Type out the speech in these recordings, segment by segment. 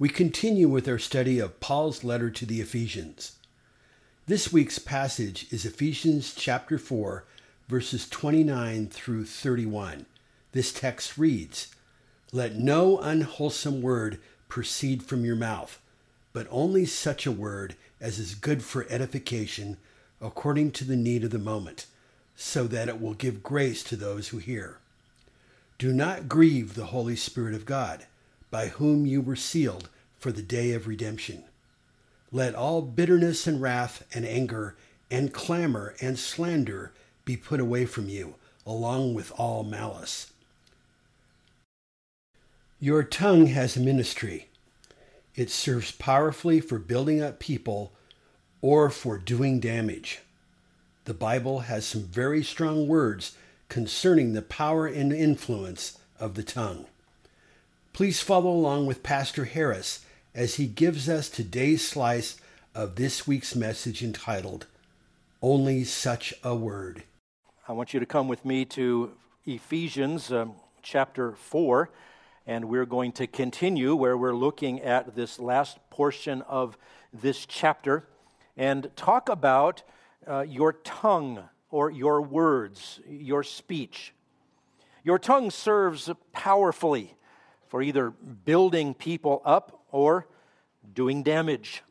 we continue with our study of Paul's letter to the Ephesians. This week's passage is Ephesians chapter 4, verses 29 through 31. This text reads Let no unwholesome word proceed from your mouth, but only such a word as is good for edification according to the need of the moment, so that it will give grace to those who hear. Do not grieve the Holy Spirit of God, by whom you were sealed for the day of redemption. Let all bitterness and wrath and anger and clamor and slander be put away from you, along with all malice. Your tongue has a ministry. It serves powerfully for building up people or for doing damage. The Bible has some very strong words concerning the power and influence of the tongue. Please follow along with Pastor Harris as he gives us today's slice of this week's message entitled, Only Such a Word. I want you to come with me to Ephesians um, chapter 4, and we're going to continue where we're looking at this last portion of this chapter and talk about uh, your tongue or your words, your speech. Your tongue serves powerfully for either building people up or doing damage.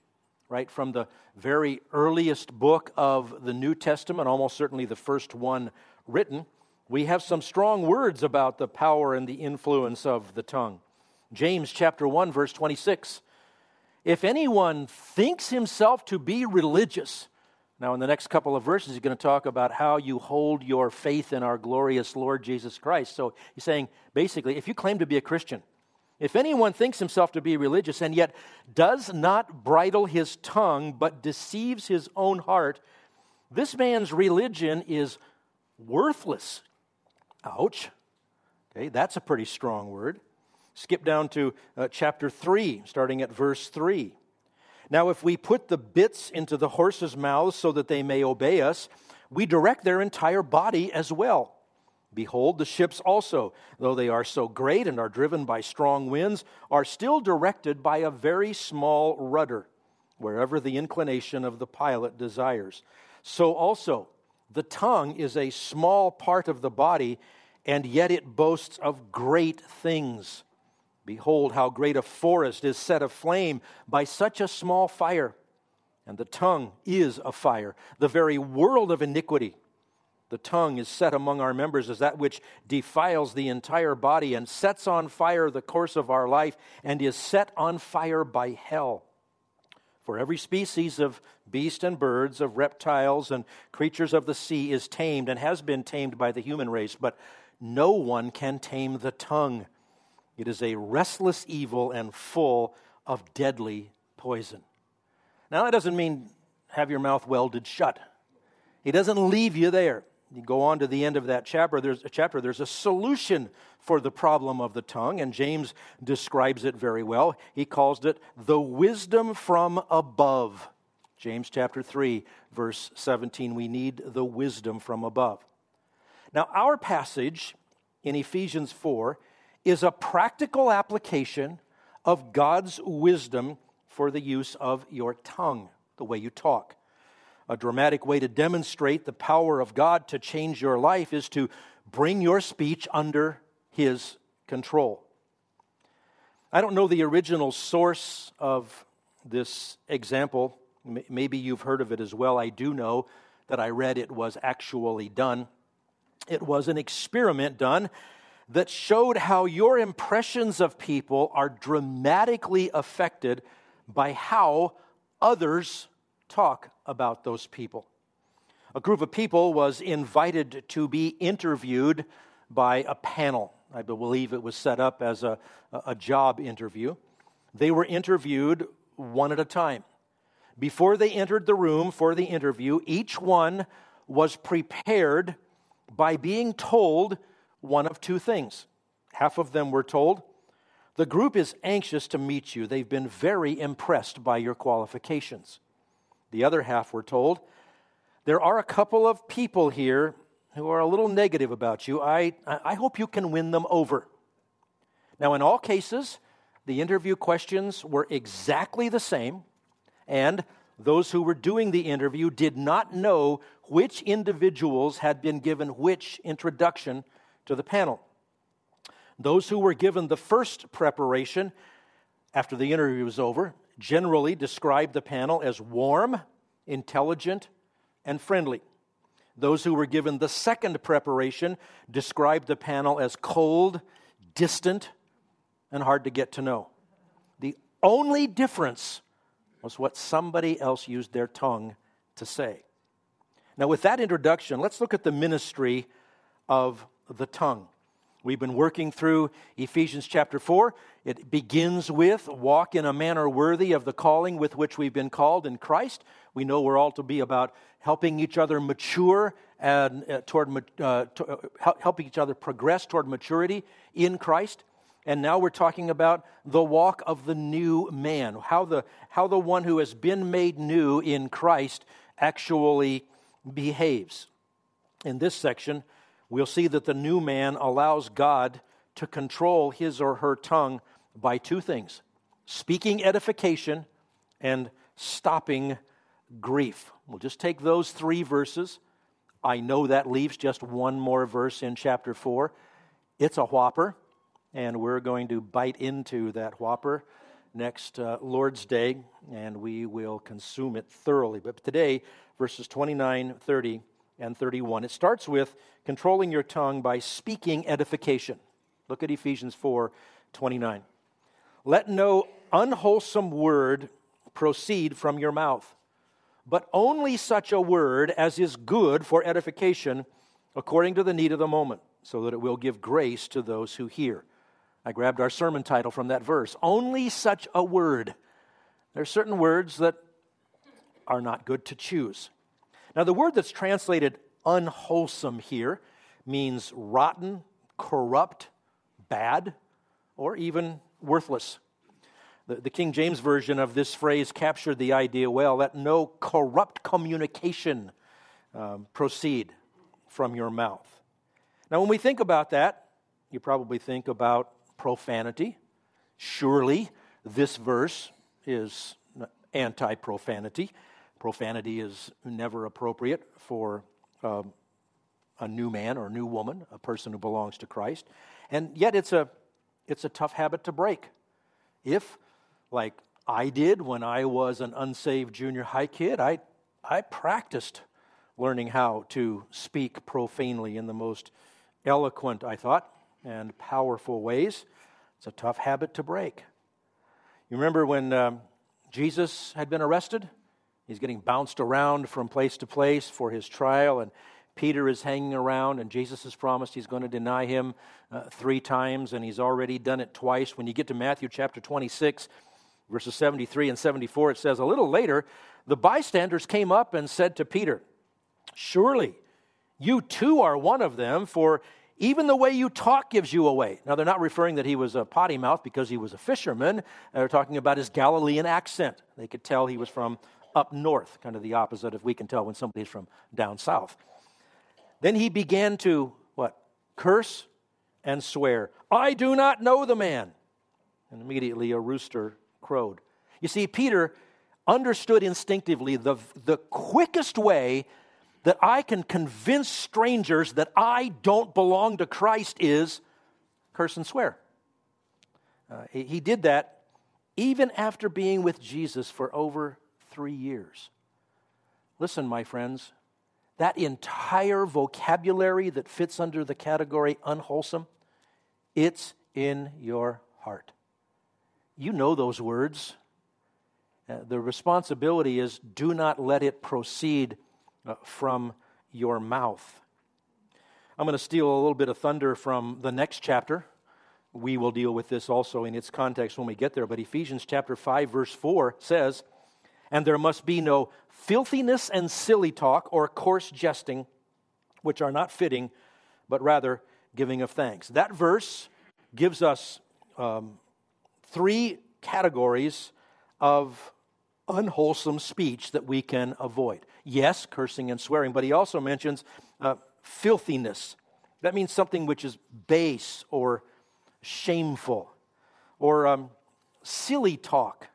Right from the very earliest book of the New Testament, almost certainly the first one written, we have some strong words about the power and the influence of the tongue. James chapter 1 verse 26. If anyone thinks himself to be religious, now, in the next couple of verses, he's going to talk about how you hold your faith in our glorious Lord Jesus Christ. So he's saying, basically, if you claim to be a Christian, if anyone thinks himself to be religious and yet does not bridle his tongue but deceives his own heart, this man's religion is worthless. Ouch. Okay, that's a pretty strong word. Skip down to uh, chapter 3, starting at verse 3. Now, if we put the bits into the horses' mouths so that they may obey us, we direct their entire body as well. Behold, the ships also, though they are so great and are driven by strong winds, are still directed by a very small rudder, wherever the inclination of the pilot desires. So also, the tongue is a small part of the body, and yet it boasts of great things. Behold, how great a forest is set aflame by such a small fire. And the tongue is a fire, the very world of iniquity. The tongue is set among our members as that which defiles the entire body and sets on fire the course of our life and is set on fire by hell. For every species of beast and birds, of reptiles and creatures of the sea is tamed and has been tamed by the human race, but no one can tame the tongue. It is a restless evil and full of deadly poison. Now, that doesn't mean have your mouth welded shut. He doesn't leave you there. You go on to the end of that chapter there's, a chapter, there's a solution for the problem of the tongue, and James describes it very well. He calls it the wisdom from above. James chapter 3, verse 17. We need the wisdom from above. Now, our passage in Ephesians 4 is a practical application of God's wisdom for the use of your tongue, the way you talk. A dramatic way to demonstrate the power of God to change your life is to bring your speech under His control. I don't know the original source of this example. Maybe you've heard of it as well. I do know that I read it was actually done. It was an experiment done that showed how your impressions of people are dramatically affected by how others talk about those people. A group of people was invited to be interviewed by a panel. I believe it was set up as a, a job interview. They were interviewed one at a time. before they entered the room for the interview, each one was prepared by being told one of two things. Half of them were told, The group is anxious to meet you. They've been very impressed by your qualifications. The other half were told, There are a couple of people here who are a little negative about you. I, I hope you can win them over. Now, in all cases, the interview questions were exactly the same, and those who were doing the interview did not know which individuals had been given which introduction to the panel. Those who were given the first preparation after the interview was over generally described the panel as warm, intelligent, and friendly. Those who were given the second preparation described the panel as cold, distant, and hard to get to know. The only difference was what somebody else used their tongue to say. Now, with that introduction, let's look at the ministry of the tongue. We've been working through Ephesians chapter 4. It begins with walk in a manner worthy of the calling with which we've been called in Christ. We know we're all to be about helping each other mature and uh, toward uh, to, uh, helping each other progress toward maturity in Christ. And now we're talking about the walk of the new man, how the, how the one who has been made new in Christ actually behaves. In this section, we'll see that the new man allows God to control his or her tongue by two things speaking edification and stopping grief. We'll just take those three verses. I know that leaves just one more verse in chapter 4. It's a whopper, and we're going to bite into that whopper next uh, Lord's Day, and we will consume it thoroughly. But today, verses 29, 30, and 31. It starts with controlling your tongue by speaking edification. Look at Ephesians 4 29. Let no unwholesome word proceed from your mouth, but only such a word as is good for edification according to the need of the moment, so that it will give grace to those who hear. I grabbed our sermon title from that verse. Only such a word. There are certain words that are not good to choose. Now, the word that's translated unwholesome here means rotten, corrupt, bad, or even worthless. The, the, King James Version of this phrase captured the idea well that no corrupt communication um, proceed from your mouth. Now, when we think about that, you probably think about profanity. Surely, this verse is anti profanity. Profanity is never appropriate for um, a new man or new woman, a person who belongs to Christ. And yet it's a, it's a tough habit to break. If, like I did when I was an unsaved junior high kid, I, I practiced learning how to speak profanely in the most eloquent, I thought, and powerful ways. It's a tough habit to break. You remember when um, Jesus had been arrested? He's getting bounced around from place to place for his trial, and Peter is hanging around, and Jesus has promised he's going to deny him uh, three times, and he's already done it twice. When you get to Matthew chapter 26, verses 73 and 74, it says, A little later, the bystanders came up and said to Peter, Surely you too are one of them, for even the way you talk gives you away. Now, they're not referring that he was a potty mouth because he was a fisherman. They're talking about his Galilean accent. They could tell he was from up north, kind of the opposite if we can tell when somebody's from down south. Then he began to what? Curse and swear. I do not know the man. And immediately a rooster crowed. You see, Peter understood instinctively the, the quickest way that I can convince strangers that I don't belong to Christ is curse and swear. Uh, he, he did that even after being with Jesus for over three years. Listen, my friends, that entire vocabulary that fits under the category unwholesome, it's in your heart. You know those words. Uh, the responsibility is do not let it proceed uh, from your mouth. I'm going to steal a little bit of thunder from the next chapter. We will deal with this also in its context when we get there. But Ephesians chapter 5, verse 4 says, and there must be no filthiness and silly talk or coarse jesting, which are not fitting, but rather giving of thanks. That verse gives us um, three categories of unwholesome speech that we can avoid. Yes, cursing and swearing, but he also mentions uh, filthiness. That means something which is base or shameful, or um, silly talk.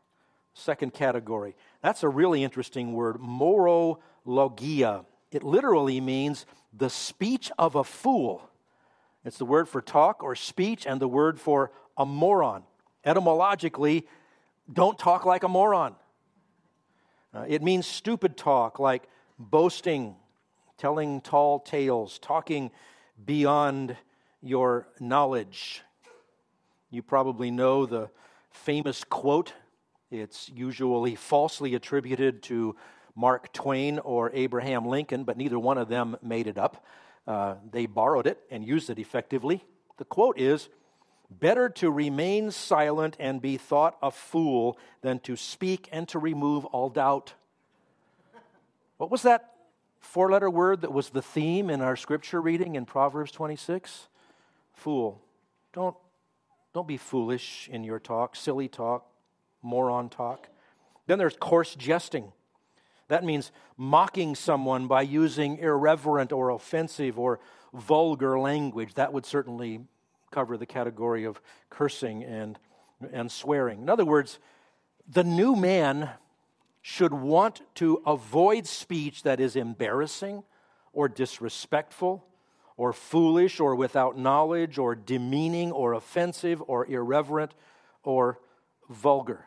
Second category. That's a really interesting word, morologia. It literally means the speech of a fool. It's the word for talk or speech and the word for a moron. Etymologically, don't talk like a moron. Uh, it means stupid talk, like boasting, telling tall tales, talking beyond your knowledge. You probably know the famous quote. It's usually falsely attributed to Mark Twain or Abraham Lincoln, but neither one of them made it up. Uh, they borrowed it and used it effectively. The quote is Better to remain silent and be thought a fool than to speak and to remove all doubt. What was that four letter word that was the theme in our scripture reading in Proverbs 26? Fool. Don't, don't be foolish in your talk, silly talk, moron talk. Then there's coarse jesting. That means mocking someone by using irreverent or offensive or vulgar language. That would certainly cover the category of cursing and, and swearing. In other words, the new man should want to avoid speech that is embarrassing or disrespectful or foolish or without knowledge or demeaning or offensive or irreverent or vulgar.